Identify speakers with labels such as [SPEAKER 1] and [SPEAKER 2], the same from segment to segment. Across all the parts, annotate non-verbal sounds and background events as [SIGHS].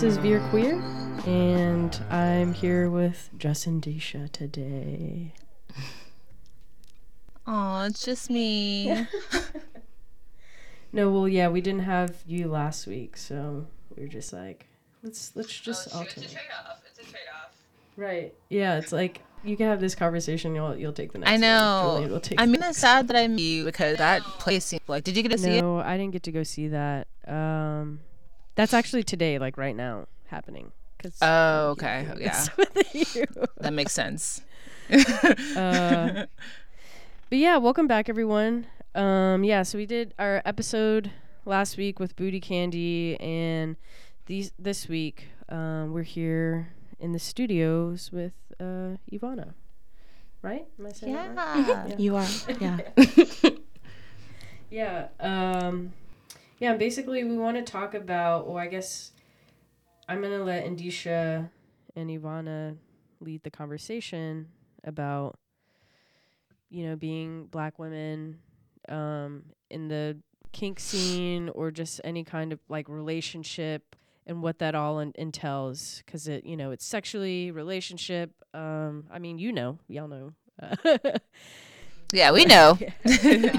[SPEAKER 1] this is Veer Queer, and I'm here with Justin Disha today. [LAUGHS]
[SPEAKER 2] Oh, it's just me. [LAUGHS]
[SPEAKER 1] No, well, yeah, we didn't have you last week, so we were just like, let's let's just
[SPEAKER 3] oh,
[SPEAKER 1] alternate.
[SPEAKER 3] It's a trade-off. It's a trade-off.
[SPEAKER 1] Right? Yeah, it's like you can have this conversation. You'll you'll take the next.
[SPEAKER 2] I know.
[SPEAKER 1] Julian will take
[SPEAKER 2] I
[SPEAKER 1] the
[SPEAKER 2] mean,
[SPEAKER 1] next
[SPEAKER 2] it's sad that I met you because that place seemed like. Did you get to see it?
[SPEAKER 1] No, I didn't get to go see that. Um, that's actually today, like right now, happening. Cause
[SPEAKER 2] Oh, okay. Yeah, [LAUGHS]
[SPEAKER 1] with you.
[SPEAKER 2] that makes sense. [LAUGHS]
[SPEAKER 1] Uh, But yeah, welcome back, everyone. Um, yeah, so we did our episode last week with Booty Candy, and these this week um, we're here in the studios with uh, Ivana. Right? Am I saying that right?
[SPEAKER 2] yeah. [LAUGHS]
[SPEAKER 4] You are, yeah.
[SPEAKER 1] Yeah. Um, yeah. Basically, we want to talk about. Well, I guess I'm gonna let Indisha and Ivana lead the conversation about, you know, being black women um, in the kink scene or just any kind of like relationship and what that all en- entails because it you know it's sexually relationship um i mean you know y'all know [LAUGHS]
[SPEAKER 2] Yeah, we know. [LAUGHS]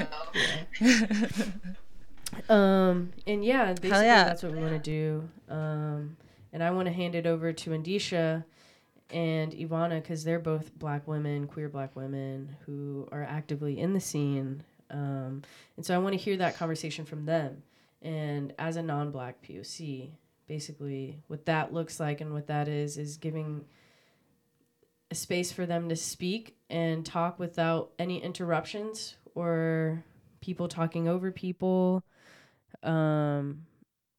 [SPEAKER 2] [LAUGHS]
[SPEAKER 1] Um, and yeah, basically
[SPEAKER 2] yeah.
[SPEAKER 1] that's what we want to do. Um, and I want to hand it over to Andisha and Ivana because they're both black women, queer black women who are actively in the scene. Um, and so I want to hear that conversation from them. And as a non black POC, basically what that looks like and what that is, is giving a space for them to speak and talk without any interruptions or people talking over people um,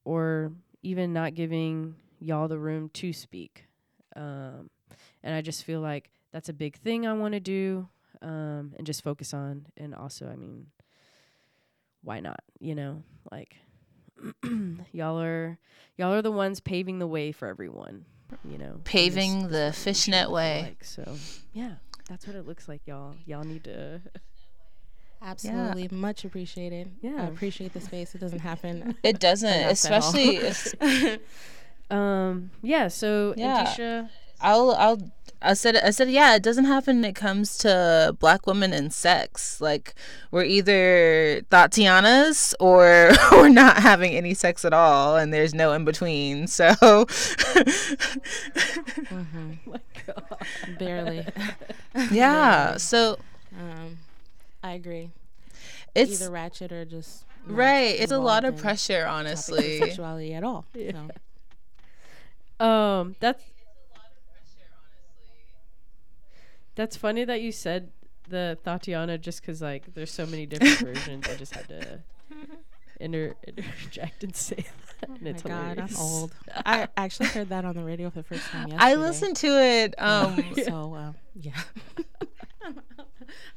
[SPEAKER 1] or even not giving y'all the room to speak. Um, and I just feel like that's a big thing I want to do um, and just focus on. And also, I mean, why not? You know, like [CLEARS THROAT] y'all are y'all are the ones paving the way for everyone. You know,
[SPEAKER 2] Paving
[SPEAKER 1] this
[SPEAKER 2] the fishnet way.
[SPEAKER 1] Like, so, yeah, that's what it looks like, y'all. Y'all need to. [LAUGHS]
[SPEAKER 4] Absolutely, much appreciated.
[SPEAKER 1] Yeah.
[SPEAKER 4] I appreciate the space. It doesn't happen. [LAUGHS]
[SPEAKER 2] It doesn't,
[SPEAKER 4] Enough at all.
[SPEAKER 2] especially. [LAUGHS]
[SPEAKER 1] Um. Yeah. So,
[SPEAKER 2] Yeah.
[SPEAKER 1] Andisha.
[SPEAKER 2] I'll I'll I said I said yeah, it doesn't happen when it comes to black women and sex. Like we're either Tatianas or [LAUGHS] we're not having any sex at all and there's no in between. So
[SPEAKER 4] hmm
[SPEAKER 1] my God.
[SPEAKER 4] Barely.
[SPEAKER 2] yeah, so
[SPEAKER 4] Um, I agree.
[SPEAKER 2] it's
[SPEAKER 4] Either ratchet or just
[SPEAKER 2] right, it's a lot of pressure honestly.
[SPEAKER 4] sexuality at all.
[SPEAKER 1] Yeah.
[SPEAKER 4] So.
[SPEAKER 1] Um. That's. That's funny that you said the Tatiana just because like there's so many different [LAUGHS] versions. I just had to [LAUGHS] inter- interject and say that. And
[SPEAKER 4] Oh
[SPEAKER 1] it's
[SPEAKER 4] my God, I'm old. [LAUGHS] I actually heard that on the radio for the first time yesterday.
[SPEAKER 2] I listened to it um
[SPEAKER 4] So um, yeah.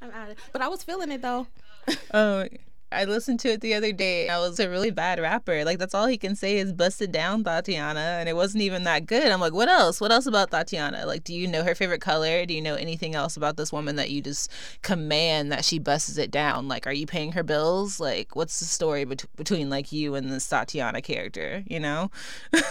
[SPEAKER 4] I'm out of But I was feeling it though. [LAUGHS]
[SPEAKER 2] Oh, I listened to it the other day. I was a really bad rapper. Like that's all he can say is "busted down, Tatiana," and it wasn't even that good. I'm like, what else? What else about Tatiana? Like, do you know her favorite color? Do you know anything else about this woman that you just command that she busts it down? Like, are you paying her bills? Like, what's the story bet- between like you and this Tatiana character? You know? [LAUGHS]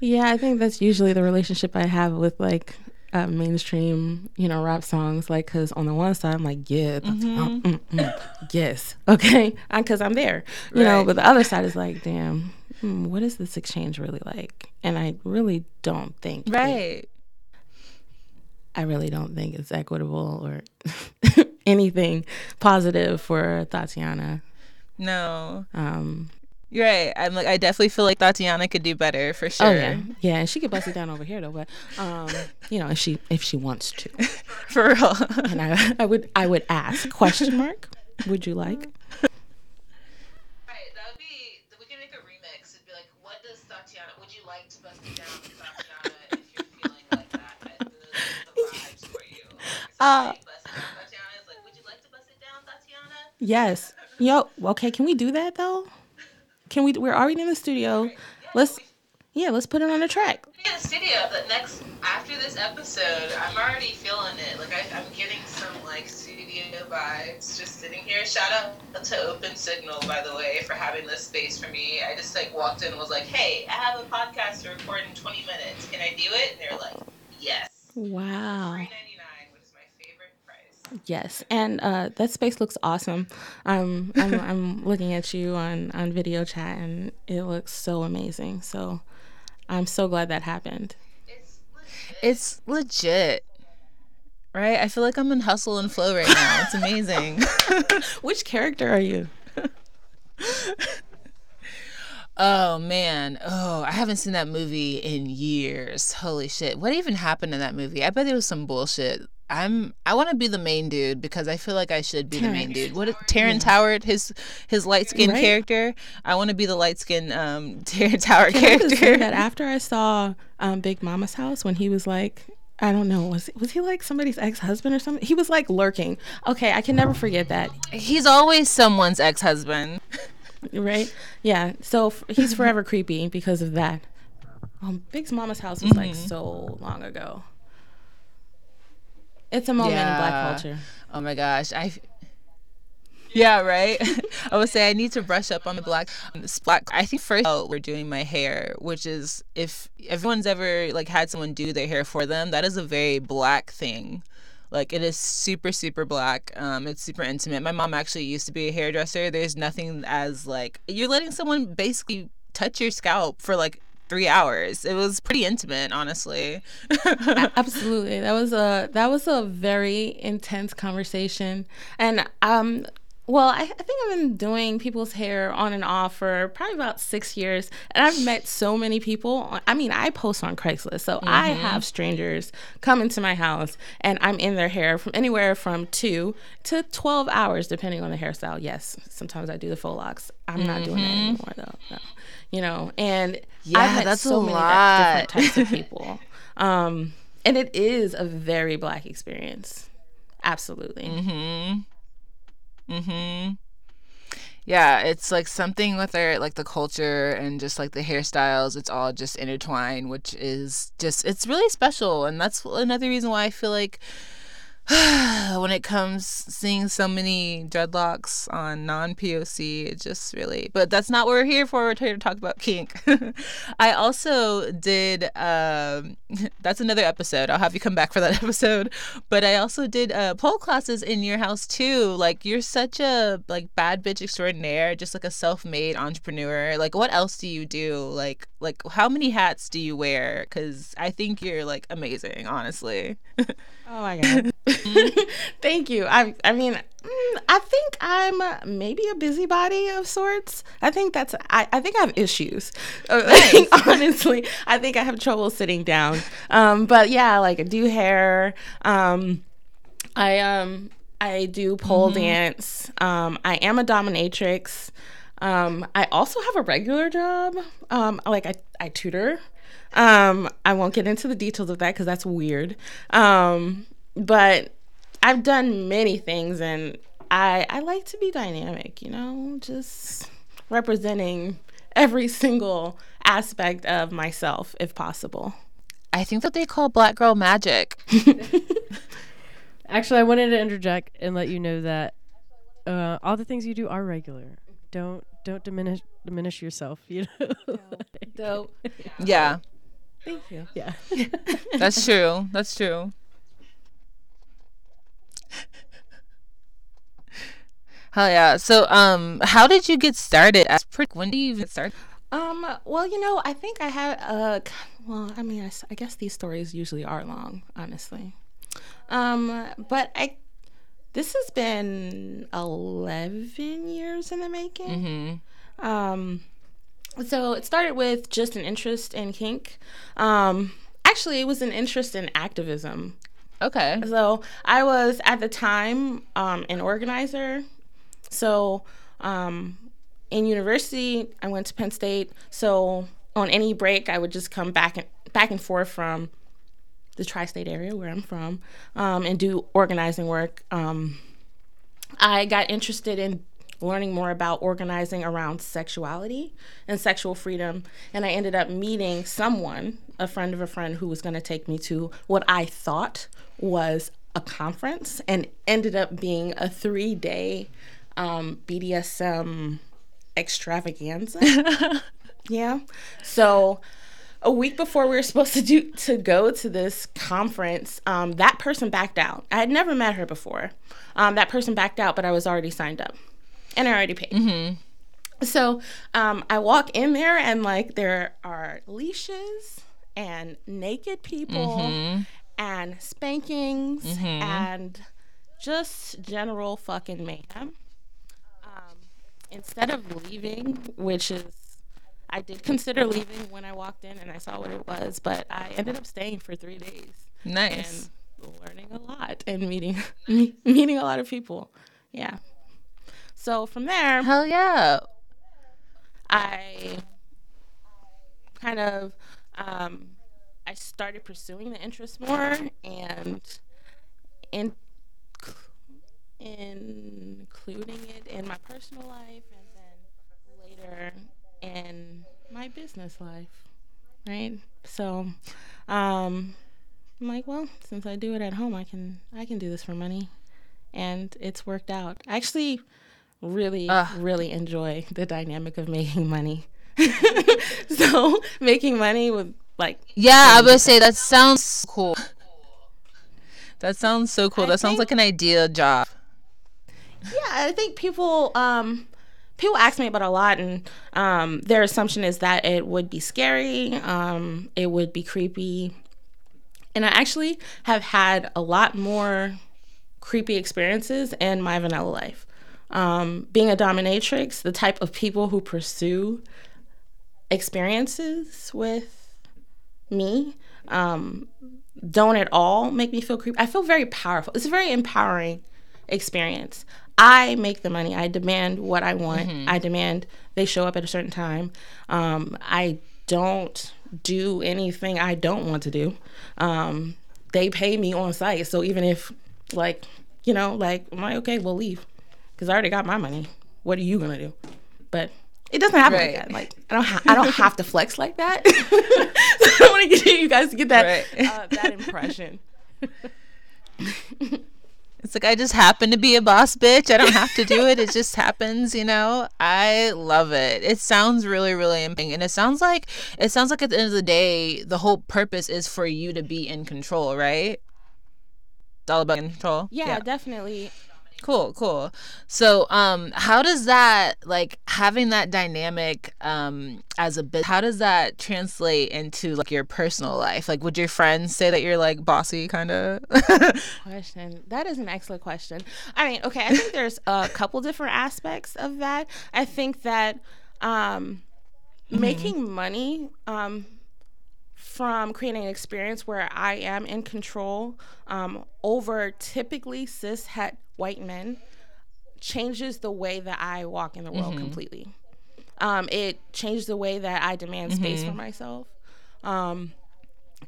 [SPEAKER 4] Yeah, I think that's usually the relationship I have with like uh, mainstream, you know, rap songs. Like, cause on the one side, I'm like, yeah, that's, um, mm, mm, yes, [LAUGHS] okay, because I'm there, you know. But the other side is like, damn, hmm, what is this exchange really like? And I really don't think, it-
[SPEAKER 2] right.
[SPEAKER 4] I really don't think it's equitable or [LAUGHS] anything positive for Tatiana.
[SPEAKER 2] No,
[SPEAKER 4] Um,
[SPEAKER 2] you're right. I'm like, I definitely feel like Tatiana could do better for sure.
[SPEAKER 4] Oh yeah, [LAUGHS] yeah, and she could bust it down over here though. But um, you know, if she if she wants to, [LAUGHS]
[SPEAKER 2] for real.
[SPEAKER 4] and I I would I would ask question mark. Would you like?
[SPEAKER 3] Right, that would be. We can make a remix. It'd be like, what does Tatiana? Would you like to bust it down, Tatiana, if you're feeling like that? And the, the vibes for you. So
[SPEAKER 4] Uh,
[SPEAKER 3] like, bust it down, Tatiana is like, would you like to bust it down, Tatiana?
[SPEAKER 4] Yes. Yo. Okay. Can we do that though? Can we? We're already in the studio. Let's. Yeah, let's put it on the track.
[SPEAKER 3] in the studio that next after this episode i'm already feeling it like I, i'm getting some like studio vibes just sitting here shout out to open signal by the way for having this space for me i just like walked in and was like hey i have a podcast to record in 20 minutes can i do it and they're like yes
[SPEAKER 4] Wow.
[SPEAKER 3] 399 which is my favorite price
[SPEAKER 4] Yes, and uh, that space looks awesome. Um, I'm, [LAUGHS] I'm looking at you on, on video chat, and it looks so amazing. So I'm so glad that happened.
[SPEAKER 3] it's legit.
[SPEAKER 2] It's legit. Right? I feel like I'm in hustle and flow right now. It's amazing. [LAUGHS]
[SPEAKER 4] Which character are you? [LAUGHS]
[SPEAKER 2] oh man. Oh, I haven't seen that movie in years. Holy shit. What even happened in that movie? I bet it was some bullshit. I'm I want to be the main dude because I feel like I should be the main dude. What Terrence Howard, his his light skinned
[SPEAKER 4] Right.
[SPEAKER 2] character. I want to be the light skinned um [LAUGHS] Terrence Howard
[SPEAKER 4] Can
[SPEAKER 2] character.
[SPEAKER 4] that after I saw um, Big Mama's house when he was like, I don't know, was was he like somebody's ex husband or something? He was like lurking. Okay, I can never forget that.
[SPEAKER 2] He's always someone's ex husband. [LAUGHS]
[SPEAKER 4] Right? Yeah. So f- he's forever creepy because of that. Um, Big's Mama's house was like so long ago. It's a moment in black culture.
[SPEAKER 2] Oh my gosh, I. Yeah, right. [LAUGHS] I would say I need to brush up on the black. This black. I think first oh, we're doing my hair, which is if everyone's ever like had someone do their hair for them, that is a very black thing. Like it is super super black. Um, it's super intimate. My mom actually used to be a hairdresser. There's nothing as like you're letting someone basically touch your scalp for like three hours. It was pretty intimate, honestly. [LAUGHS]
[SPEAKER 4] Absolutely. That was a that was a very intense conversation. And um well, I, I think I've been doing people's hair on and off for probably about six years. And I've met so many people. I mean, I post on Craigslist. So I have strangers come into my house and I'm in their hair from anywhere from two to 12 hours, depending on the hairstyle. Yes, sometimes I do the faux locks. I'm not doing that anymore, though. No. You know, and
[SPEAKER 2] Yeah,
[SPEAKER 4] I've met
[SPEAKER 2] that's
[SPEAKER 4] so
[SPEAKER 2] a
[SPEAKER 4] many
[SPEAKER 2] lot.
[SPEAKER 4] different types of [LAUGHS] people. Um, and it is a very black experience. Absolutely.
[SPEAKER 2] Mm-hmm. Mm-hmm. Yeah, it's like something with our like the culture and just like the hairstyles, it's all just intertwined, which is just it's really special. And that's another reason why I feel like [SIGHS] when it comes seeing so many dreadlocks on non POC, it just really but that's not what we're here for. We're here to talk about kink. [LAUGHS] I also did um [LAUGHS] that's another episode. I'll have you come back for that [LAUGHS] episode. But I also did uh pole classes in your house too. Like you're such a like bad bitch extraordinaire, just like a self-made entrepreneur. Like what else do you do? Like like how many hats do you wear? Cuz I think you're like amazing, honestly. [LAUGHS]
[SPEAKER 4] Oh my god. [LAUGHS] Thank you. I I mean, mm, I think I'm maybe a busybody of sorts. I think that's I, I think I have issues. [LAUGHS] Uh, honestly, I think I have trouble sitting down. Um, but yeah, like I do hair. Um, I um I do pole dance. Um, I am a dominatrix. Um, I also have a regular job. Um, like I, I tutor. Um, I won't get into the details of that because that's weird. Um, but I've done many things and I I like to be dynamic, you know, just representing every single aspect of myself if possible.
[SPEAKER 2] I think that they call black girl magic. [LAUGHS]
[SPEAKER 1] Actually, I wanted to interject and let you know that uh, all the things you do are regular. Don't don't diminish diminish yourself. [LAUGHS] You know. [LAUGHS]
[SPEAKER 4] Dope. [LAUGHS]
[SPEAKER 2] Yeah,
[SPEAKER 4] Thank you.
[SPEAKER 1] yeah.
[SPEAKER 2] that's true. That's true. Hell yeah. So, um, how did you get started? As pretty, when did you even start?
[SPEAKER 4] Um, well, you know, I think I have a. well, I mean, I guess these stories usually are long, honestly. Um, but I this has been 11 years in the making. Um so it started with just an interest in kink. Um actually, it was an interest in activism.
[SPEAKER 2] Okay.
[SPEAKER 4] So I was at the time um, an organizer. So um, in university, I went to Penn State. So on any break, I would just come back and back and forth from the tri-state area where I'm from um, and do organizing work. Um, I got interested in learning more about organizing around sexuality and sexual freedom. And I ended up meeting someone, a friend of a friend, who was going to take me to what I thought was a conference and ended up being a three day um, BDSM extravaganza. [LAUGHS] yeah. So a week before we were supposed to do to go to this conference, um, that person backed out. I had never met her before. Um, that person backed out, but I was already signed up, and I already paid. Mm-hmm. So um, I walk in there, and like there are leashes and naked people mm-hmm. and spankings mm-hmm. and just general fucking mayhem. Um, instead of leaving, which is I did consider leaving when I walked in and I saw what it was, but I ended up staying for three days.
[SPEAKER 2] Nice.
[SPEAKER 4] And learning a lot and meeting [LAUGHS] meeting a lot of people. Yeah. So from there,
[SPEAKER 2] hell yeah.
[SPEAKER 4] I kind of um, I started pursuing the interest more and in including it in my personal life and then later in my business life, right? So, um, I'm like, well, since I do it at home, I can I can do this for money, and it's worked out. I actually really uh. really enjoy the dynamic of making money. [LAUGHS] so making money with like
[SPEAKER 2] yeah, I would say that sounds cool. That sounds so cool. I that sounds like an ideal job.
[SPEAKER 4] Yeah, I think people um people ask me about a lot, and um, their assumption is that it would be scary, um, it would be creepy. And I actually have had a lot more creepy experiences in my vanilla life. Um, being a dominatrix, the type of people who pursue experiences with me um, don't at all make me feel creepy. I feel very powerful. It's a very empowering experience. I make the money. I demand what I want. Mm-hmm. I demand they show up at a certain time. Um, I don't do anything I don't want to do. Um, they pay me on site. So even if, like, you know, like, I'm like, okay, we'll leave because I already got my money. What are you going to do? But it doesn't happen right. like that. Like I don't, ha- I don't have to [LAUGHS] flex like that. [LAUGHS] so I want to get you guys to get that right. uh, that impression. [LAUGHS]
[SPEAKER 2] It's like I just happen to be a boss bitch. I don't have to do it. It just happens, you know. I love it. It sounds really, really amazing, and it sounds like it sounds like at the end of the day, the whole purpose is for you to be in control, right? It's all about control.
[SPEAKER 4] Yeah, yeah. definitely.
[SPEAKER 2] Cool, cool. So, um, how does that like having that dynamic um as a bit? How does that translate into like your personal life? Like, would your friends say that you're like bossy kind of? [LAUGHS]
[SPEAKER 4] question. That is an excellent question. I mean, okay, I think there's a [LAUGHS] couple different aspects of that. I think that um, mm-hmm. making money um from creating an experience where I am in control um, over typically cis het white men changes the way that I walk in the world mm-hmm. completely. Um, it changed the way that I demand mm-hmm. space for myself. Um,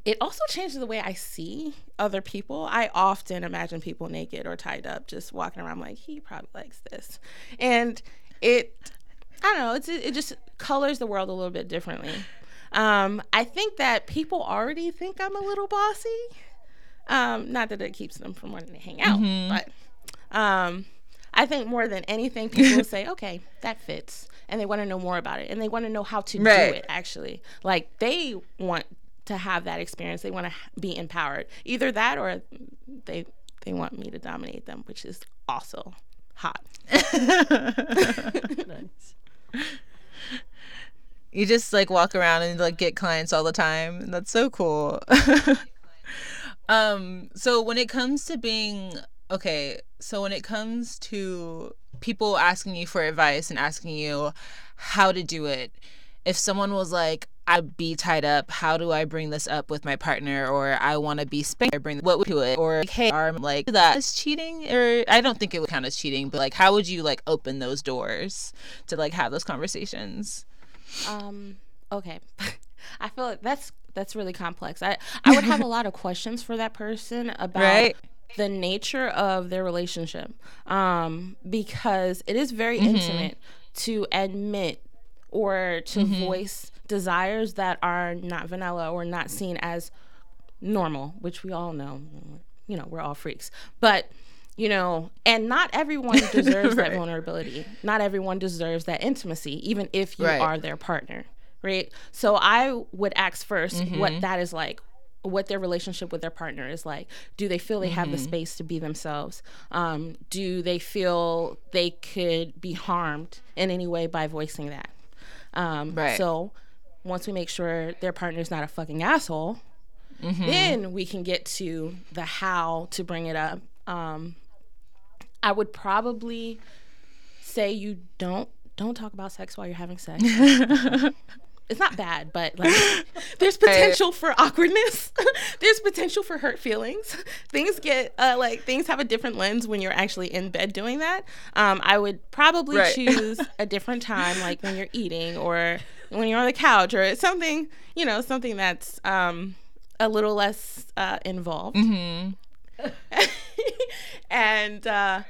[SPEAKER 4] it also changes the way I see other people. I often imagine people naked or tied up, just walking around like he probably likes this, and it. I don't know. It's it just colors the world a little bit differently. Um, I think that people already think I'm a little bossy. Um, not that it keeps them from wanting to hang out, mm-hmm. but um, I think more than anything, people say, "Okay, that fits," and they want to know more about it, and they want to know how to right. do it. Actually, like they want to have that experience. They want to be empowered. Either that, or they they want me to dominate them, which is also hot. nice [LAUGHS]
[SPEAKER 2] you just like walk around and like get clients all the time that's so cool [LAUGHS] um so when it comes to being okay so when it comes to people asking you for advice and asking you how to do it if someone was like I'd be tied up. How do I bring this up with my partner? Or I want to be spanked. Or bring what would do it? Or like, hey, I'm like that is cheating. Or I don't think it would count as cheating. But like, how would you like open those doors to like have those conversations?
[SPEAKER 4] Um, okay. [LAUGHS] I feel like that's that's really complex. I I would have a [LAUGHS] lot of questions for that person about right? The nature of their relationship um, because it is very
[SPEAKER 2] Mm-hmm.
[SPEAKER 4] intimate to admit or to
[SPEAKER 2] Mm-hmm.
[SPEAKER 4] voice desires that are not vanilla or not seen as normal, which we all know. You know, we're all freaks. But, you know, and not everyone [LAUGHS] deserves that vulnerability. Not everyone deserves that intimacy, even if you
[SPEAKER 2] Right.
[SPEAKER 4] are their partner. Right. So I would ask 1st
[SPEAKER 2] Mm-hmm.
[SPEAKER 4] what that is like what their relationship with their partner is like. Do they feel they have
[SPEAKER 2] Mm-hmm.
[SPEAKER 4] the space to be themselves? Um, do they feel they could be harmed in any way by voicing that? Um,
[SPEAKER 2] Right.
[SPEAKER 4] So once we make sure their partner's not a fucking asshole,
[SPEAKER 2] Mm-hmm.
[SPEAKER 4] then we can get to the how to bring it up. Um, I would probably say you don't don't talk about sex while you're having sex. [LAUGHS] it's not bad, but like [LAUGHS] there's potential for awkwardness. [LAUGHS] there's potential for hurt feelings. Things get uh, like things have a different lens when you're actually in bed doing that. Um, I would probably
[SPEAKER 2] Right.
[SPEAKER 4] choose a different time, like when you're eating or when you're on the couch or something, you know, something that's um, a little less uh, involved. [LAUGHS] and uh,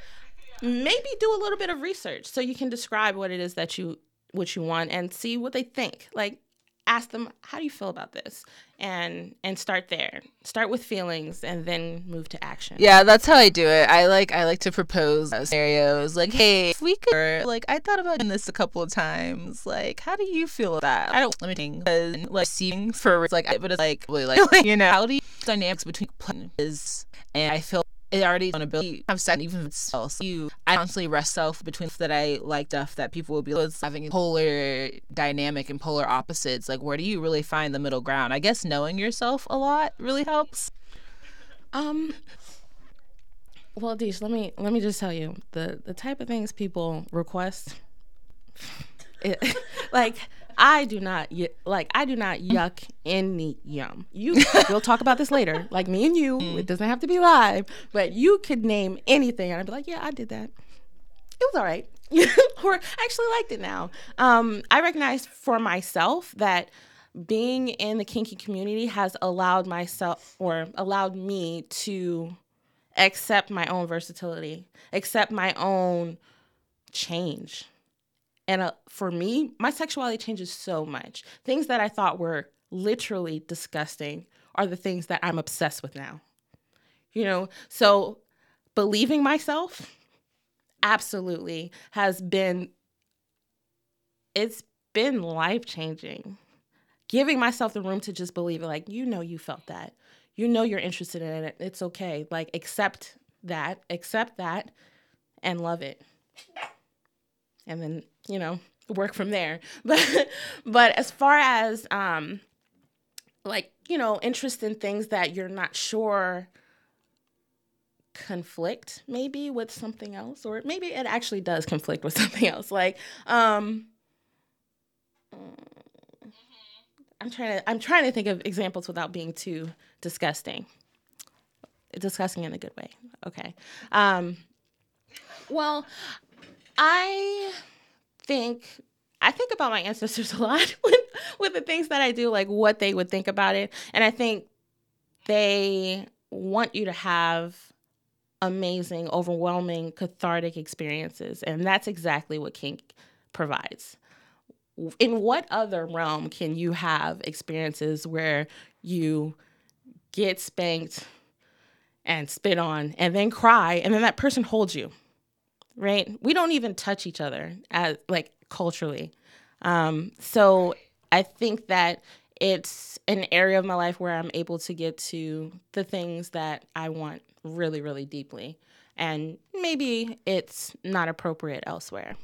[SPEAKER 4] maybe do a little bit of research so you can describe what it is that you what you want and see what they think like ask them how do you feel about this and and start there start with feelings and then move to action
[SPEAKER 2] Yeah, that's how I do it. I like I like to propose scenarios like, hey, if we could, like, I thought about doing this a couple of times. Like, how do you feel about? I don't because like seeing for like, but it's like really like [LAUGHS] you know how do you dynamics between is and I feel. It already ability to have sex even. So you, I constantly rest self between that I like stuff that people will be like, having polar dynamic and polar opposites. Like, where do you really find the middle ground? I guess knowing yourself a lot really helps.
[SPEAKER 4] um well Deesh, let me let me just tell you the the type of things people request [LAUGHS] it, [LAUGHS] like I do not y- like I do not yuck any yum. You we'll talk about this later. Like me and you, it doesn't have to be live, but you could name anything and I'd be like, "Yeah, I did that." It was all right. [LAUGHS] or I actually liked it now. Um I recognize for myself that being in the kinky community has allowed myself or allowed me to accept my own versatility, accept my own change. And uh, for me, my sexuality changes so much. Things that I thought were literally disgusting are the things that I'm obsessed with now. You know, so believing myself absolutely has been it's been life-changing. Giving myself the room to just believe it like you know you felt that. You know you're interested in it. It's okay. Like accept that, accept that and love it and then you know work from there [LAUGHS] but but as far as um like you know interest in things that you're not sure conflict maybe with something else or maybe it actually does conflict with [LAUGHS] something else like um I'm trying to I'm trying to think of examples without being too disgusting. Disgusting in a good way. Okay. Um well, I think I think about my ancestors [LAUGHS] a lot with, with the things that I do, like what they would think about it. And I think they want you to have amazing, overwhelming, cathartic experiences. And that's exactly what kink provides. In what other realm can you have experiences where you get spanked and spit on and then cry and then that person holds you? Right? We don't even touch each other as like culturally. Um, so I think that it's an area of my life where I'm able to get to the things that I want really, really deeply. And maybe it's not appropriate elsewhere.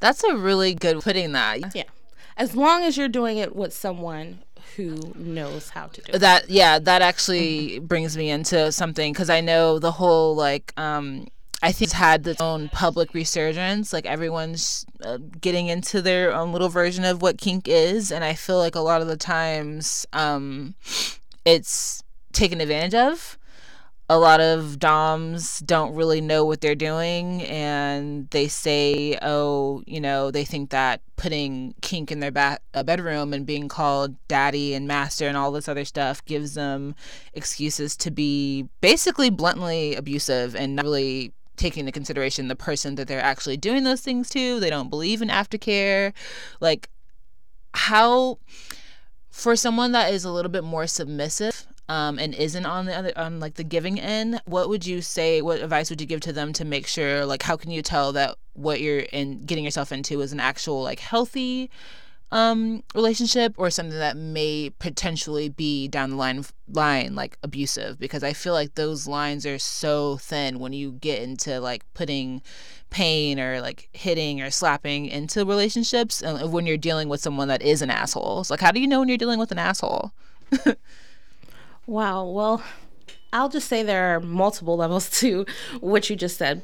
[SPEAKER 2] That's a really good putting that.
[SPEAKER 4] Yeah. As long as you're doing it with someone who knows how to do it.
[SPEAKER 2] That yeah, that actually brings me into something because I know the whole like um I think it's had its own public resurgence. Like everyone's uh, getting into their own little version of what kink is, and I feel like a lot of the times um, it's taken advantage of. a lot of doms don't really know what they're doing and they say oh you know they think that putting kink in their ba- uh, bedroom and being called daddy and master and all this other stuff gives them excuses to be basically bluntly abusive and not really taking into consideration the person that they're actually doing those things to they don't believe in aftercare like how for someone that is a little bit more submissive um, and isn't on the other on like the giving end, what would you say? What advice would you give to them to make sure? Like, how can you tell that what you're in getting yourself into is an actual like healthy um relationship or something that may potentially be down the line line like abusive because i feel like those lines are so thin when you get into like putting pain or like hitting or slapping into relationships and uh, when you're dealing with someone that is an asshole it's like how do you know when you're dealing with an asshole [LAUGHS]
[SPEAKER 4] Wow. Well, I'll just say there are multiple levels [LAUGHS] to what you just said.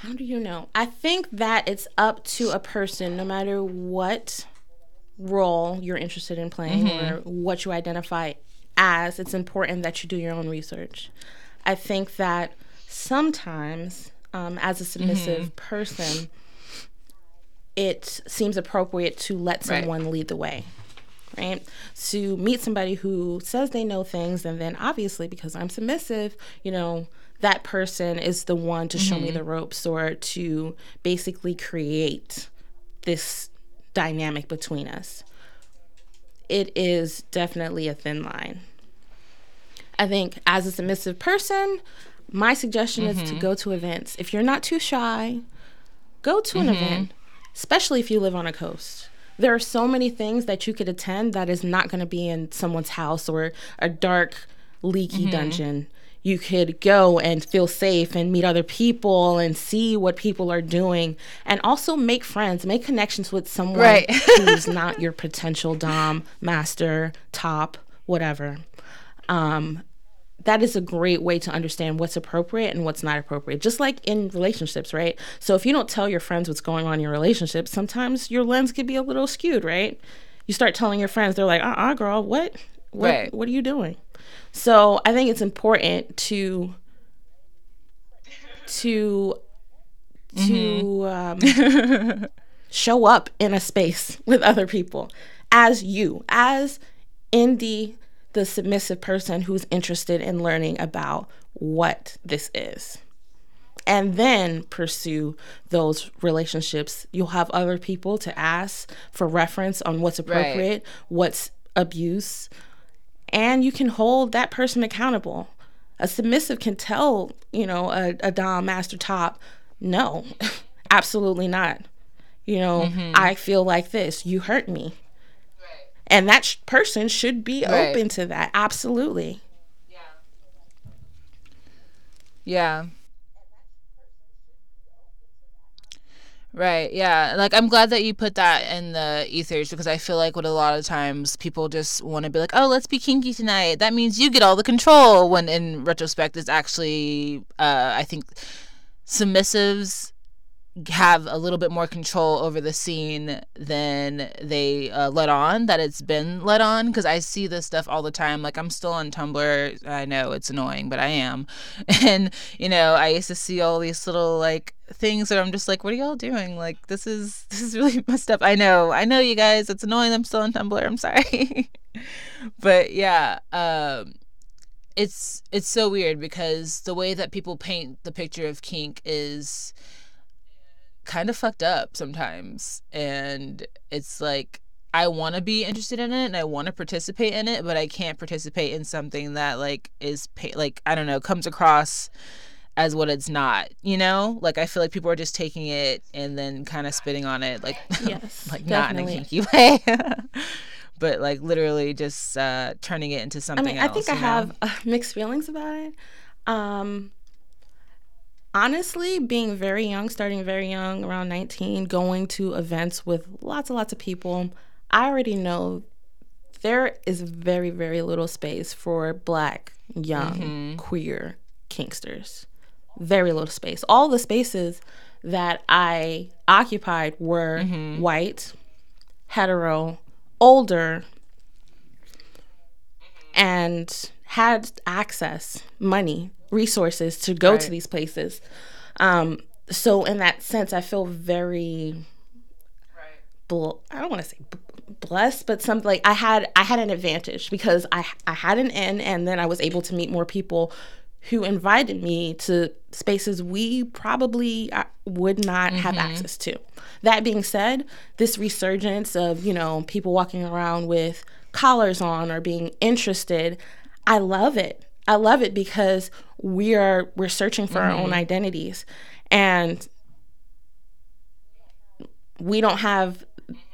[SPEAKER 4] How do you know? I think that it's up to a person, no matter what role you're interested in playing mm-hmm. or what you identify as, it's important that you do your own research. I think that sometimes, um, as a submissive mm-hmm. person, it seems appropriate to let someone right. lead the way right? To meet somebody who says they know things, and then obviously, because I'm submissive, you know, that person is the one to show mm-hmm. me the ropes or to basically create this dynamic between us. It is definitely a thin line. I think as a submissive person, my suggestion mm-hmm. is to mm-hmm. go to events. If you're not too shy, go to an mm-hmm. event, especially if you live on a coast there are so many things that you could attend that is not going to be in someone's house or a dark, leaky mm-hmm. dungeon. You could go and feel safe and meet other people and see what people are doing and also make friends, make connections with someone right. [LAUGHS] who's [LAUGHS] not your potential Dom, master, top, whatever. Um, that is a great way to understand what's appropriate and what's not appropriate. Just like in relationships, right? So if you don't tell your friends what's going on in your relationship, sometimes your lens could be a little skewed, right? You start telling your friends, they're like, "Uh-uh, girl, what? What? Right. What are you doing?" So I think it's important to to mm-hmm. to um, [LAUGHS] show up in a space with other people as you, as Indy the submissive person who's interested in learning about what this is. And then pursue those relationships. You'll have other people to ask for reference on what's appropriate, right. what's abuse, and you can hold that person accountable. A submissive can tell, you know, a, a Dom Master Top, no, [LAUGHS] absolutely not. You know, mm-hmm. I feel like this. You hurt me and that sh- person should be right. open to that absolutely
[SPEAKER 2] yeah yeah Right. Yeah. Like I'm glad that you put that in the ethers because I feel like what a lot of times people just want to be like, "Oh, let's be kinky tonight." That means you get all the control when in retrospect it's actually uh I think submissives have a little bit more control over the scene than they uh, let on that it's been let on because i see this stuff all the time. Like i'm still on tumblr. I know it's annoying but i am. [LAUGHS] And you know i used to see all these little like things that i'm just like what are y'all doing? Like this is [LAUGHS] this is really [LAUGHS] messed up. I know i know you guys it's annoying i'm still on tumblr. I'm sorry. But yeah um it's it's so weird because the way that people paint the picture of kink is kind of fucked up sometimes. And it's like, I want to be interested in it and I want to participate in it, but I can't participate in something that like is pay- like I don't know comes across as what it's not. You know, like I feel like people are just taking it and then kind of spitting on it, like [LAUGHS] yes, like definitely. not in a kinky [LAUGHS] way. but like literally just uh, turning it into something. I mean, else,
[SPEAKER 4] I think I know? have uh, [LAUGHS] mixed feelings about it. Um, honestly, being very young, starting very young, around 19, going to events with lots and lots of people, I already know there is very, very little space for black, young, mm-hmm. queer kinksters. Very little space. All the spaces that I occupied were mm-hmm. white, hetero, older, and had access, money, resources to go
[SPEAKER 2] Right.
[SPEAKER 4] to these places. Um, so in that sense, I feel very
[SPEAKER 3] Right.
[SPEAKER 4] bl- I don't want to say b- blessed, but something like I had I had an advantage because I I had an in, and then I was able to meet more people who invited me to spaces we probably uh, would not have access to. That being said, this resurgence of you know people walking around with collars on or being interested, I love it. I love it because we are we're searching for our own mm-hmm. identities. And we don't have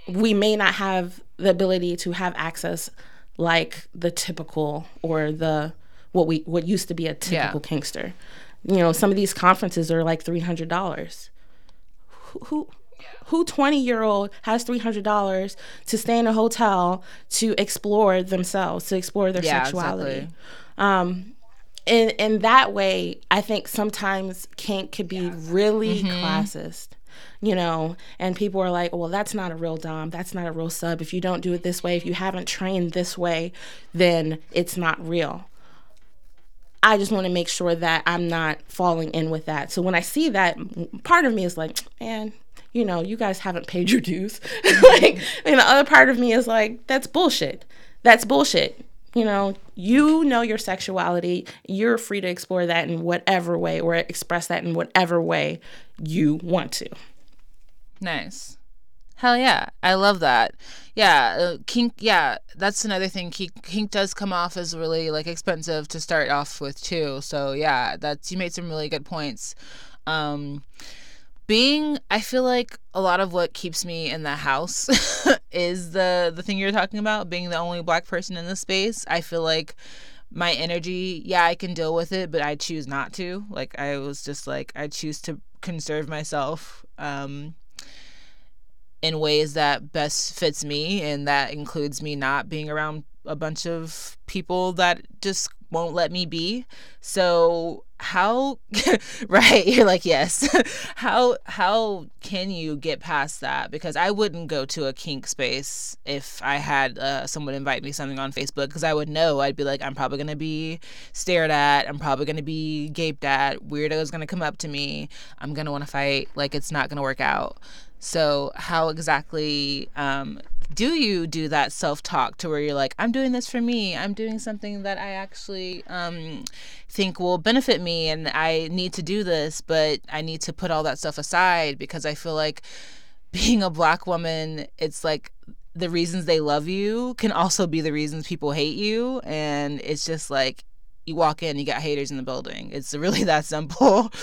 [SPEAKER 4] we may not have the ability to have access like the typical or the what we what used to be a typical kinkster, you know some of these conferences are like $300 who who, who 20 year old has $300 to stay in a hotel to explore themselves to explore their
[SPEAKER 2] Yeah,
[SPEAKER 4] sexuality?
[SPEAKER 2] exactly.
[SPEAKER 4] Um in in that way i think sometimes kink could be really classist you know and people are like well that's not a real dom that's not a real sub if you don't do it this way if you haven't trained this way then it's not real I just want to make sure that I'm not falling in with that. So when I see that, part of me is like, man, you know, you guys haven't paid your dues. [LAUGHS] like, and the other part of me is like, that's bullshit. That's bullshit. You know, you know your sexuality. You're free to explore that in whatever way or express that in whatever way you want to.
[SPEAKER 2] Nice. Hell yeah. I love that. Yeah. Uh, kink, yeah. That's another thing. Kink, kink does come off as really like expensive to start off with too. So yeah, that's, you made some really good points. Um, being i feel like a lot of what keeps me in the house [LAUGHS] is the the thing you're talking about being the only black person in the space. I feel like my energy yeah i can deal with it but i choose not to. Like i was just like i choose to conserve myself um in ways that best fits me and that includes me not being around a bunch of people that just won't let me be. So how [LAUGHS] right you're like yes. [LAUGHS] How how can you get past that? Because i wouldn't go to a kink space if i had uh, someone invite me something on facebook because i would know. I'd be like i'm probably going to be stared at. I'm probably going to be gaped at. Weirdos going to come up to me. I'm going to want to fight. Like it's not going to work out. So how exactly um, do you do that self-talk to where you're like i'm doing this for me. I'm doing something that i actually um, think will benefit me and i need to do this but i need to put all that stuff aside because i feel like [LAUGHS] being a black woman it's like the reasons they love you can also be the reasons people hate you. And it's just like you walk in you got haters in the building. It's really [LAUGHS] that simple. [LAUGHS]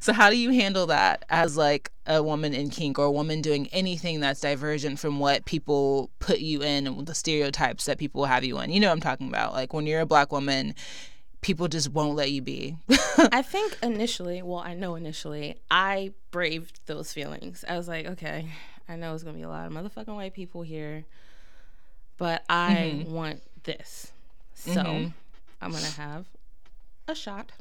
[SPEAKER 2] So how do you handle that as like a woman in kink or a woman doing anything that's divergent from what people put you in and the stereotypes that people have you in? You know what i'm talking about. Like when you're a black woman people just won't let you be. [LAUGHS]
[SPEAKER 4] I think initially, well, I know initially, I braved those feelings. I was like, okay, I know it's gonna be a lot of motherfucking white people here, but I mm-hmm. want this. So mm-hmm. I'm gonna have a shot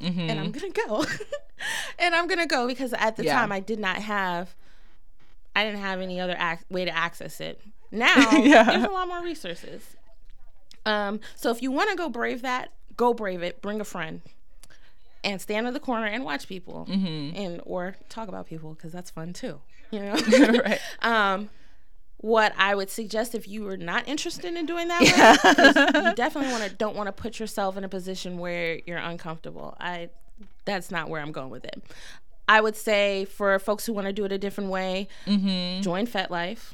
[SPEAKER 4] and I'm gonna go. [LAUGHS] and I'm gonna go because at the
[SPEAKER 2] Yeah.
[SPEAKER 4] time I did not have I didn't have any other ac- way to access it. [LAUGHS] Now
[SPEAKER 2] Yeah.
[SPEAKER 4] there's a lot more resources. Um, so if you want to go brave that, go brave it. Bring a friend, and stand in the corner and watch people, and or talk about people because that's fun too. You know. [LAUGHS]
[SPEAKER 2] right
[SPEAKER 4] Um, what I would suggest if you were not interested in doing that, you [LAUGHS] definitely want to don't want to put yourself in a position where you're uncomfortable. I that's not where I'm going with it. I would say for folks who want to do it a different way, mm-hmm. join FetLife,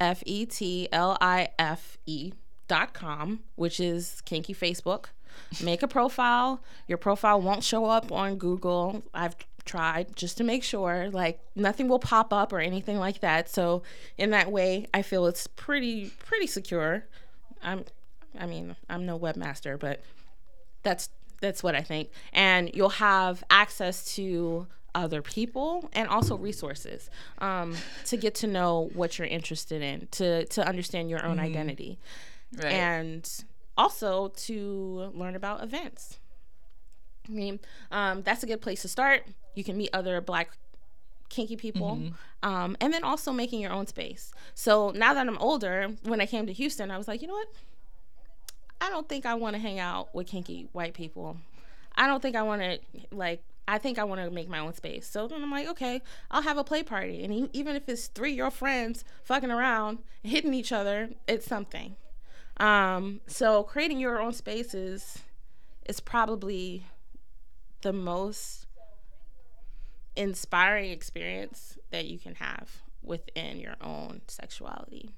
[SPEAKER 4] F E T L I F E dot com, which is kinky Facebook. Make a profile. Your profile won't show up on Google. I've tried just to make sure like nothing will pop up or anything like that. So in that way, I feel it's pretty pretty secure. I'm I mean, I'm no webmaster, but that's that's what I think. And you'll have access to other people and also resources um, to get to know what you're interested in, to to understand your own identity,
[SPEAKER 2] right
[SPEAKER 4] and also to learn about events. I mean, um, that's a good place to start. You can meet other Black kinky people, um, and then also making your own space. So now that I'm older, when I came to Houston, I was like, you know what? I don't think I want to hang out with kinky white people. I don't think I want to like. I think I want to make my own space. So then I'm like, okay, I'll have a play party, and even if it's three your friends fucking around, hitting each other, it's something. Um, so creating your own spaces is probably the most inspiring experience that you can have within your own sexuality.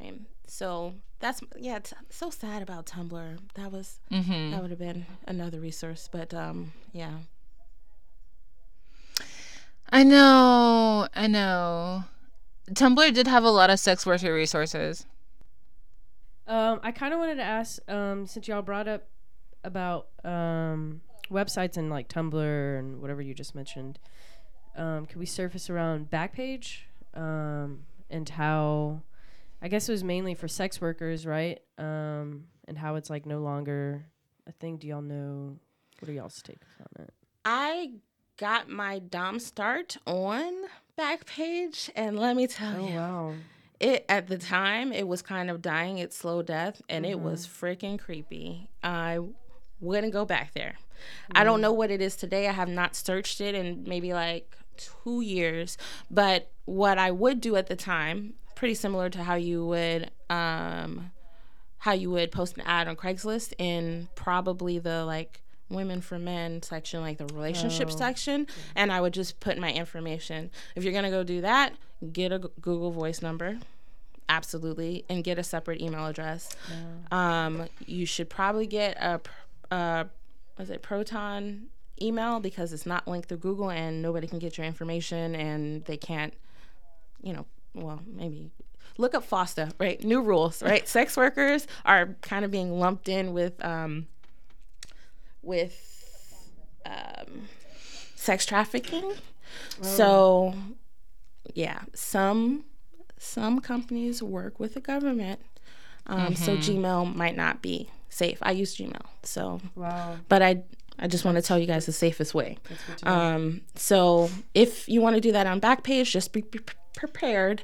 [SPEAKER 4] Right? So that's yeah. T- so sad about Tumblr. That was
[SPEAKER 2] Mm-hmm.
[SPEAKER 4] that would have been another resource, but um, yeah.
[SPEAKER 2] I know, I know. Tumblr did have a lot of sex worker resources.
[SPEAKER 1] Um, I kind of wanted to ask, um, since y'all brought up about um, websites and like Tumblr and whatever you just mentioned, um, could we surface around Backpage um, and how? I guess it was mainly for sex workers, right? Um, and how it's like no longer a thing. Do y'all know? What are y'all's takes on it?
[SPEAKER 4] I got my Dom start on Backpage, and let me tell
[SPEAKER 1] Oh
[SPEAKER 4] you,
[SPEAKER 1] wow!
[SPEAKER 4] it at the time it was kind of dying its slow death, and it was freaking creepy. I wouldn't go back there. I don't know what it is today. I have not searched it in maybe like two years, but what I would do at the time, pretty similar to how you would um, how you would post an ad on Craigslist in probably the like women for men section, like the relationship
[SPEAKER 1] Oh.
[SPEAKER 4] section, and I would just put my information. If you're gonna go do that, get a Google Voice number, absolutely, and get a separate email address. Um, you should probably get a, uh, was it Proton email because it's not linked through Google and nobody can get your information and they can't, you know, well maybe look up FOSTA, right? New rules, right? [LAUGHS] Sex workers are kind of being lumped in with um, with um, sex trafficking. So, yeah, some some companies work with the government, um, so Gmail might not be safe. I use Gmail, so
[SPEAKER 1] Wow,
[SPEAKER 4] but I I just want to tell you guys the safest way.
[SPEAKER 1] that's good to know.
[SPEAKER 4] Um, so if you want to do that on Backpage, just be pre- prepared.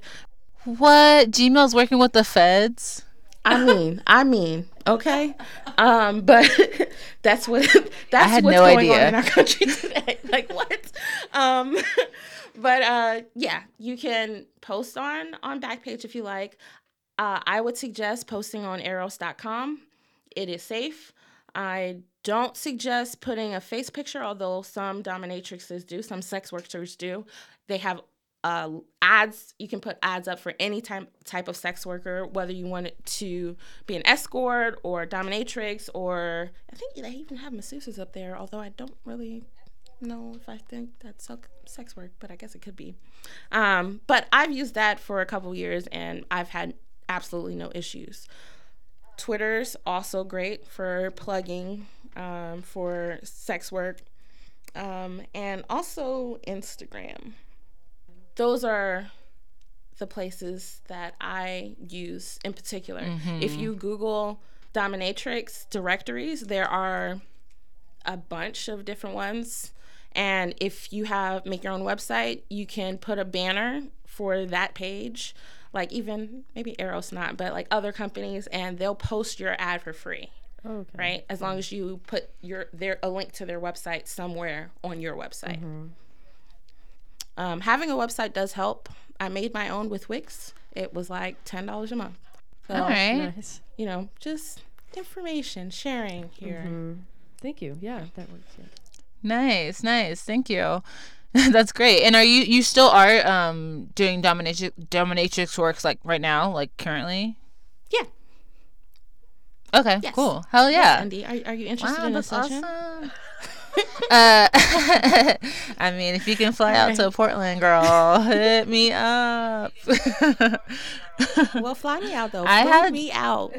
[SPEAKER 2] What? Gmail's working with the feds?
[SPEAKER 4] I mean, I mean, okay. Um, but [LAUGHS] that's what [LAUGHS] that's
[SPEAKER 2] had
[SPEAKER 4] what's
[SPEAKER 2] no
[SPEAKER 4] going
[SPEAKER 2] idea.
[SPEAKER 4] on in our country [LAUGHS] today. like what? Um, but uh, yeah, you can post on on Backpage if you like. Uh, I would suggest posting on Eros.com. It is safe. I don't suggest putting a face picture, although some dominatrixes do, some sex workers do. They have uh, ads. You can put ads up for any type type of sex worker, whether you want it to be an escort or dominatrix, or I think they even have masseuses up there. Although I don't really know if I think that's sex work, but I guess it could be. Um, but I've used that for a couple years, and I've had absolutely no issues. Twitter's also great for plugging um, for sex work, um, and also Instagram. Those are the places that I use in particular. If you Google dominatrix directories, there are a bunch of different ones. And if you have make your own website, you can put a banner for that page, like even maybe Eros not, but like other companies, and they'll post your ad for free,
[SPEAKER 1] okay.
[SPEAKER 4] right? As long as you put your their a link to their website somewhere on your website. Um, having a website does help. I made my own with Wix. It was like ten dollars a month. So
[SPEAKER 2] All right.
[SPEAKER 1] Nice.
[SPEAKER 4] you know, just information sharing here.
[SPEAKER 1] Thank you. Yeah, that works. Yeah.
[SPEAKER 2] Nice, nice. Thank you. [LAUGHS] That's great. And are you you still are um doing dominatrix dominatrix works like right now, like currently?
[SPEAKER 4] Yeah.
[SPEAKER 2] Okay,
[SPEAKER 4] Yes.
[SPEAKER 2] cool. Hell yeah.
[SPEAKER 4] Andy, are, are you interested
[SPEAKER 2] Wow,
[SPEAKER 4] in a session?
[SPEAKER 2] awesome. [LAUGHS] uh, [LAUGHS] I mean, if you can fly out to Portland, girl, hit me up.
[SPEAKER 4] Well, fly me out though.
[SPEAKER 2] I
[SPEAKER 4] Fly
[SPEAKER 2] had-
[SPEAKER 4] me out.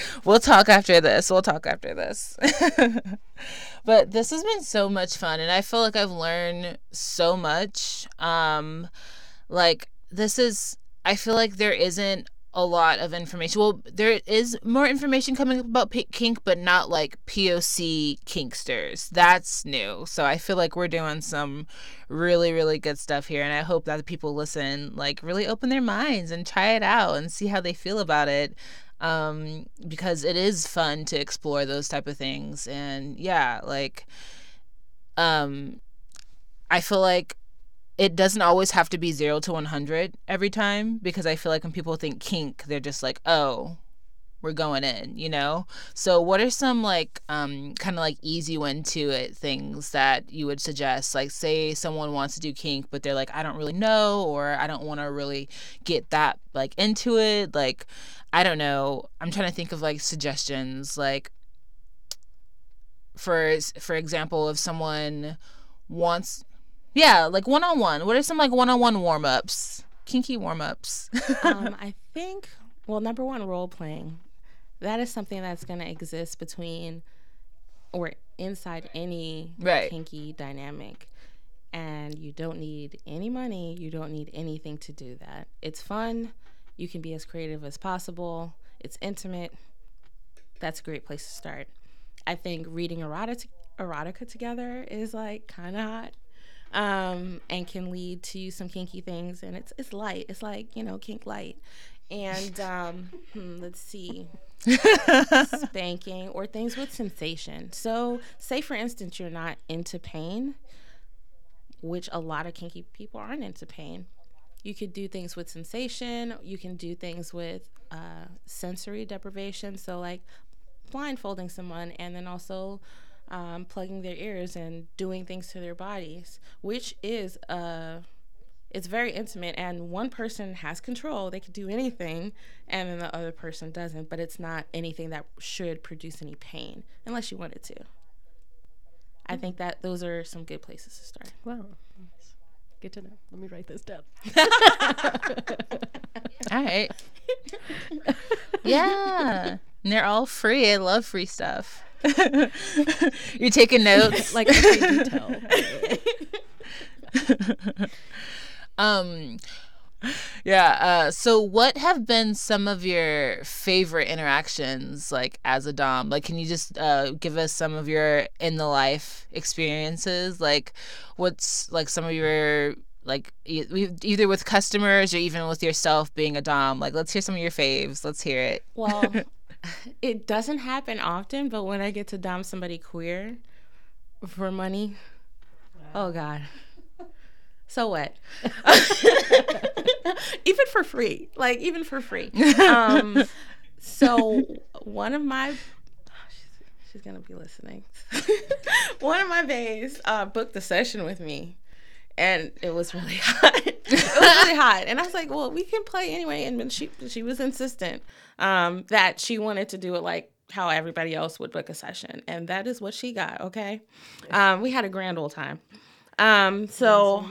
[SPEAKER 4] [LAUGHS]
[SPEAKER 2] we'll talk after this. We'll talk after this. [LAUGHS] but this has been so much fun and I feel like I've learned so much. Um like this is I feel like there isn't a lot of information. Well, there is more information coming up about kink, but not like POC kinksters. That's new. So I feel like we're doing some really, really good stuff here. And I hope that the people listen, like, really open their minds and try it out and see how they feel about it. Um, because it is fun to explore those type of things. And yeah, like, um, I feel like it doesn't always have to be 0 to 100 every time because I feel like when people think kink, they're just like, "Oh, we're going in," you know? So, what are some like um kind of like easy one to it things that you would suggest? Like say someone wants to do kink but they're like, "I don't really know," or "I don't want to really get that like into it." Like I don't know. I'm trying to think of like suggestions like for for example, if someone wants yeah, like one on one. What are some like one on one warm ups? Kinky warm ups. [LAUGHS]
[SPEAKER 4] um, I think, well, number one, role playing. That is something that's going to exist between or inside any
[SPEAKER 2] Right.
[SPEAKER 4] kinky dynamic. And you don't need any money. You don't need anything to do that. It's fun. You can be as creative as possible. It's intimate. That's a great place to start. I think reading erotic, erotica together is like kind of hot um, and can lead to some kinky things. And it's it's light. It's like you know kink light. And um, hmm, let's see, [LAUGHS] spanking or things with sensation. So, say for instance, you're not into pain, which a lot of kinky people aren't into pain. You could do things with sensation. You can do things with uh, sensory deprivation. So, like blindfolding someone and then also um, plugging their ears and doing things to their bodies, which is uh, it's very intimate. And one person has control; they can do anything, and then the other person doesn't. But it's not anything that should produce any pain, unless you want it to. I think that those are some good places to start.
[SPEAKER 1] Wow. That's Good to know. Let me write this down. [LAUGHS]
[SPEAKER 2] all right. [LAUGHS] Yeah. And they're all free. I love free stuff. [LAUGHS] You're taking notes.
[SPEAKER 1] like every detail.
[SPEAKER 2] Um yeah uh so what have been some of your favorite interactions like as a dom? Like can you just uh give us some of your in the life experiences? Like what's like some of your like e- either with customers or even with yourself being a dom? Like let's hear some of your faves. Let's hear it.
[SPEAKER 4] Well, [LAUGHS] it doesn't happen often, but when I get to dom somebody queer for money, oh god. So what? [LAUGHS] even for free, like even for free. Um, so one of my, she's, she's gonna be listening. [LAUGHS] one of my bays uh, booked a session with me, and it was really [LAUGHS] hot. it was really hot, and I was like, "Well, we can play anyway." And then she she was insistent um, that she wanted to do it like how everybody else would book a session, and that is what she got. Okay, um, we had a grand old time. Um, so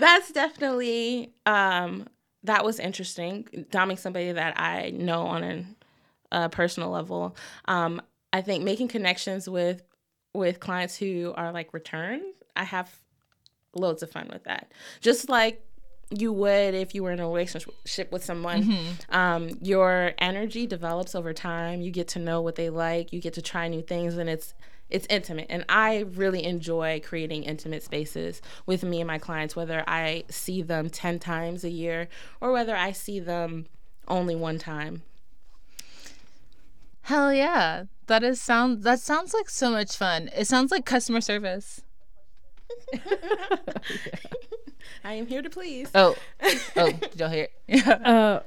[SPEAKER 4] that's definitely um, that was interesting. Doming somebody that I know on a, a personal level. Um, I think making connections with with clients who are like return. I have loads of fun with that. Just like you would if you were in a relationship with someone. Um, your energy develops over time. You get to know what they like. You get to try new things, and it's it's intimate. And I really enjoy creating intimate spaces with me and my clients, whether I see them ten times a year or whether I see them only one time.
[SPEAKER 2] hell yeah that is sound that sounds like so much fun it sounds like customer service [LAUGHS]
[SPEAKER 4] I am here to please.
[SPEAKER 2] oh oh did y'all hear it? [LAUGHS]
[SPEAKER 1] Uh,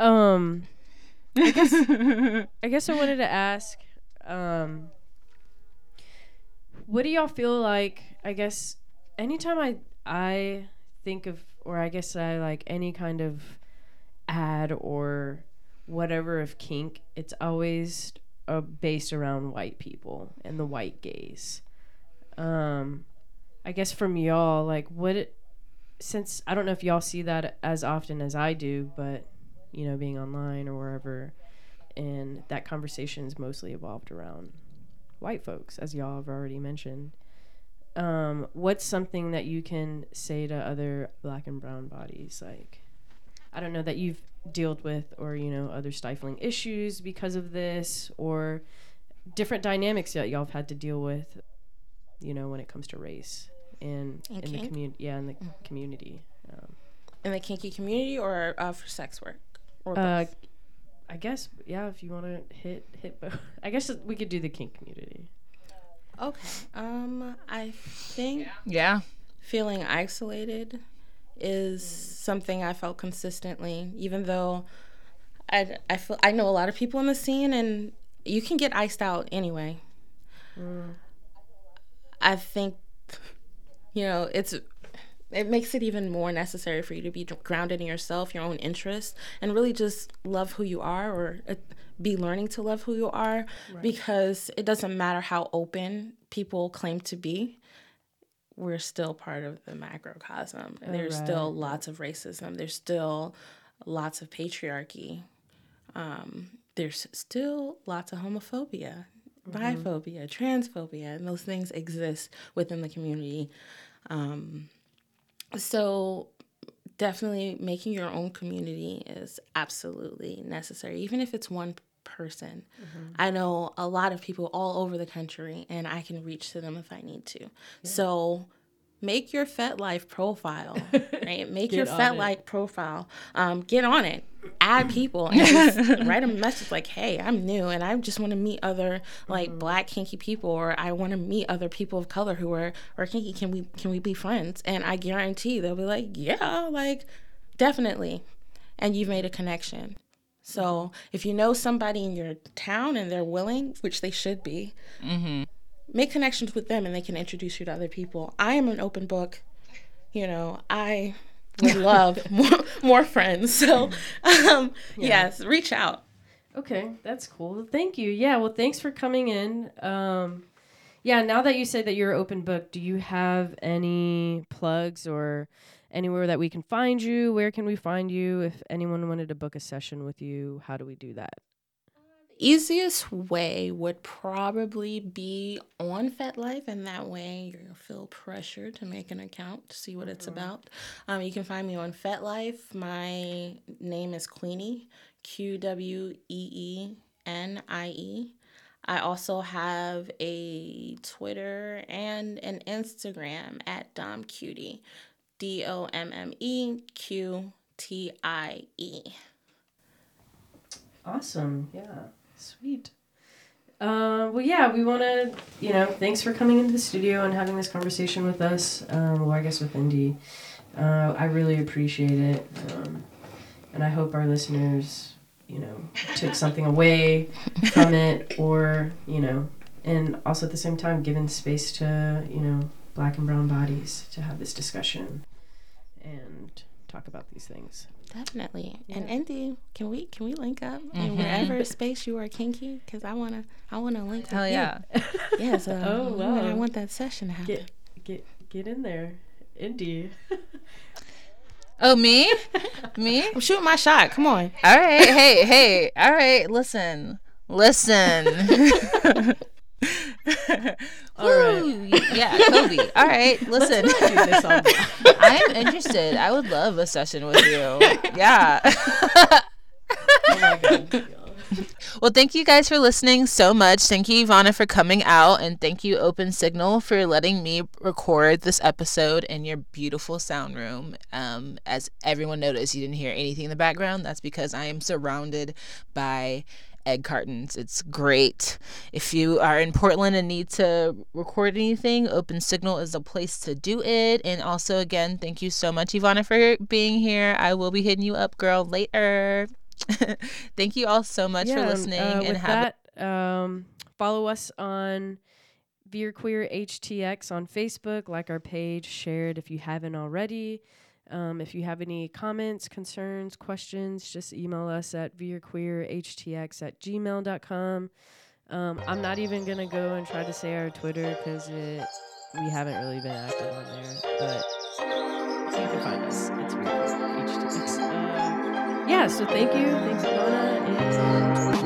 [SPEAKER 1] um, I guess I guess I wanted to ask, um, what do y'all feel like? I guess anytime I I think of, or I guess I like any kind of ad or whatever of kink, it's always uh, based around white people and the white gaze. Um, I guess from y'all, like what it, since I don't know if y'all see that as often as I do, but you know, being online or wherever, and that conversation is mostly evolved around white folks, as y'all have already mentioned. Um, what's something that you can say to other black and brown bodies? Like, I don't know that you've dealt with or you know other stifling issues because of this or different dynamics that y'all have had to deal with you know when it comes to race and
[SPEAKER 4] And
[SPEAKER 1] in the community yeah in the community um,
[SPEAKER 4] In the kinky community or uh, for sex work? Or
[SPEAKER 1] uh,
[SPEAKER 4] both?
[SPEAKER 1] I guess yeah if you want to hit hit both [LAUGHS] I guess we could do the kink community
[SPEAKER 4] okay. Um, I think
[SPEAKER 2] Yeah.
[SPEAKER 4] feeling isolated is something I felt consistently, even though I, I feel I know a lot of people in the scene, and you can get iced out anyway. I think, you know, it's it makes it even more necessary for you to be grounded in yourself, your own interests, and really just love who you are, or uh, be learning to love who you are, because it doesn't matter how open people claim to be we're still part of the macrocosm. And there's still lots of racism. There's still lots of patriarchy. Um, there's still lots of homophobia, biphobia, transphobia, and those things exist within the community. Um, so definitely making your own community is absolutely necessary, even if it's one person. Mm-hmm. I know a lot of people all over the country, and I can reach to them if I need to. So make your FetLife profile, [LAUGHS] right? Make your. FetLife profile. Um, get on it. Add [CLEARS THROAT] people and just [LAUGHS] write a message like, "Hey, I'm new, and I just want to meet other like Black kinky people, or I want to meet other people of color who are are kinky. Can we can we be friends?" And I guarantee they'll be like, "Yeah, like definitely," and you've made a connection. So if you know somebody in your town and they're willing, which they should be, make connections with them and they can introduce you to other people. I am an open book. You know, I would [LAUGHS] love more more friends. So [LAUGHS] um, yes, reach out.
[SPEAKER 1] Okay, that's cool. Thank you. Yeah, well, thanks for coming in. Um, yeah, now that you said that you're open book, do you have any plugs or anywhere that we can find you? Where can we find you? If anyone wanted to book a session with you, how do we do that?
[SPEAKER 4] Easiest way would probably be on FetLife, and that way you'll feel pressure to make an account to see what it's about. Um, you can find me on FetLife. My name is Qweenie, Q W E E N I E. I also have a Twitter and an Instagram at Dom Cutie, D O M M E Q T I E.
[SPEAKER 1] Awesome. Yeah. Sweet. Uh, well, yeah, we want to, you know, thanks for coming into the studio and having this conversation with us. Um, well, I guess with Indy. Uh, I really appreciate it. Um, and I hope our listeners, you know, took something away from [LAUGHS] it or, you know, and also at the same time, given space to, you know, black and brown bodies to have this discussion and talk about these things.
[SPEAKER 4] Definitely. And Indy, can we can we link up in wherever space you are kinky? Because I wanna I wanna link.
[SPEAKER 2] Hell
[SPEAKER 4] with you.
[SPEAKER 2] yeah. [LAUGHS]
[SPEAKER 4] Yes. [LAUGHS] Uh,
[SPEAKER 1] Oh,
[SPEAKER 4] oh wow. I want that session to happen.
[SPEAKER 1] Get, get, get in there. Indy.
[SPEAKER 2] Oh, me? [LAUGHS] me?
[SPEAKER 4] I'm shooting my shot. Come on.
[SPEAKER 2] All right. Hey, hey. All right. Listen. Listen. [LAUGHS]
[SPEAKER 1] All right.
[SPEAKER 2] Yeah, Kobe. [LAUGHS] All right. Listen. I am [LAUGHS] interested. I would love a session with you. Yeah.
[SPEAKER 1] Oh god.
[SPEAKER 2] Well, thank you guys for listening so much. Thank you, Ivana, for coming out. And thank you, Open Signal, for letting me record this episode in your beautiful sound room. Um, as everyone noticed, you didn't hear anything in the background. That's because I am surrounded by egg cartons. It's great. If you are in Portland and need to record anything, Open Signal is a place to do it. And also, again, thank you so much, Ivana, for being here. I will be hitting you up, girl, later. [LAUGHS] thank you all so much for
[SPEAKER 1] um,
[SPEAKER 2] listening
[SPEAKER 1] uh,
[SPEAKER 2] and
[SPEAKER 1] with
[SPEAKER 2] have
[SPEAKER 1] that, um, follow us on Veer Queer HTX on Facebook. Like our page, share it if you haven't already. Um, if you have any comments, concerns, questions, just email us at veerqueerhtx at gmail.com. Um, I'm not even going to go and try to say our Twitter because we haven't really been active on there. But you can find us. It's Veer Queer HTX. Uh, yeah, so thank you. Thanks, Ivana. And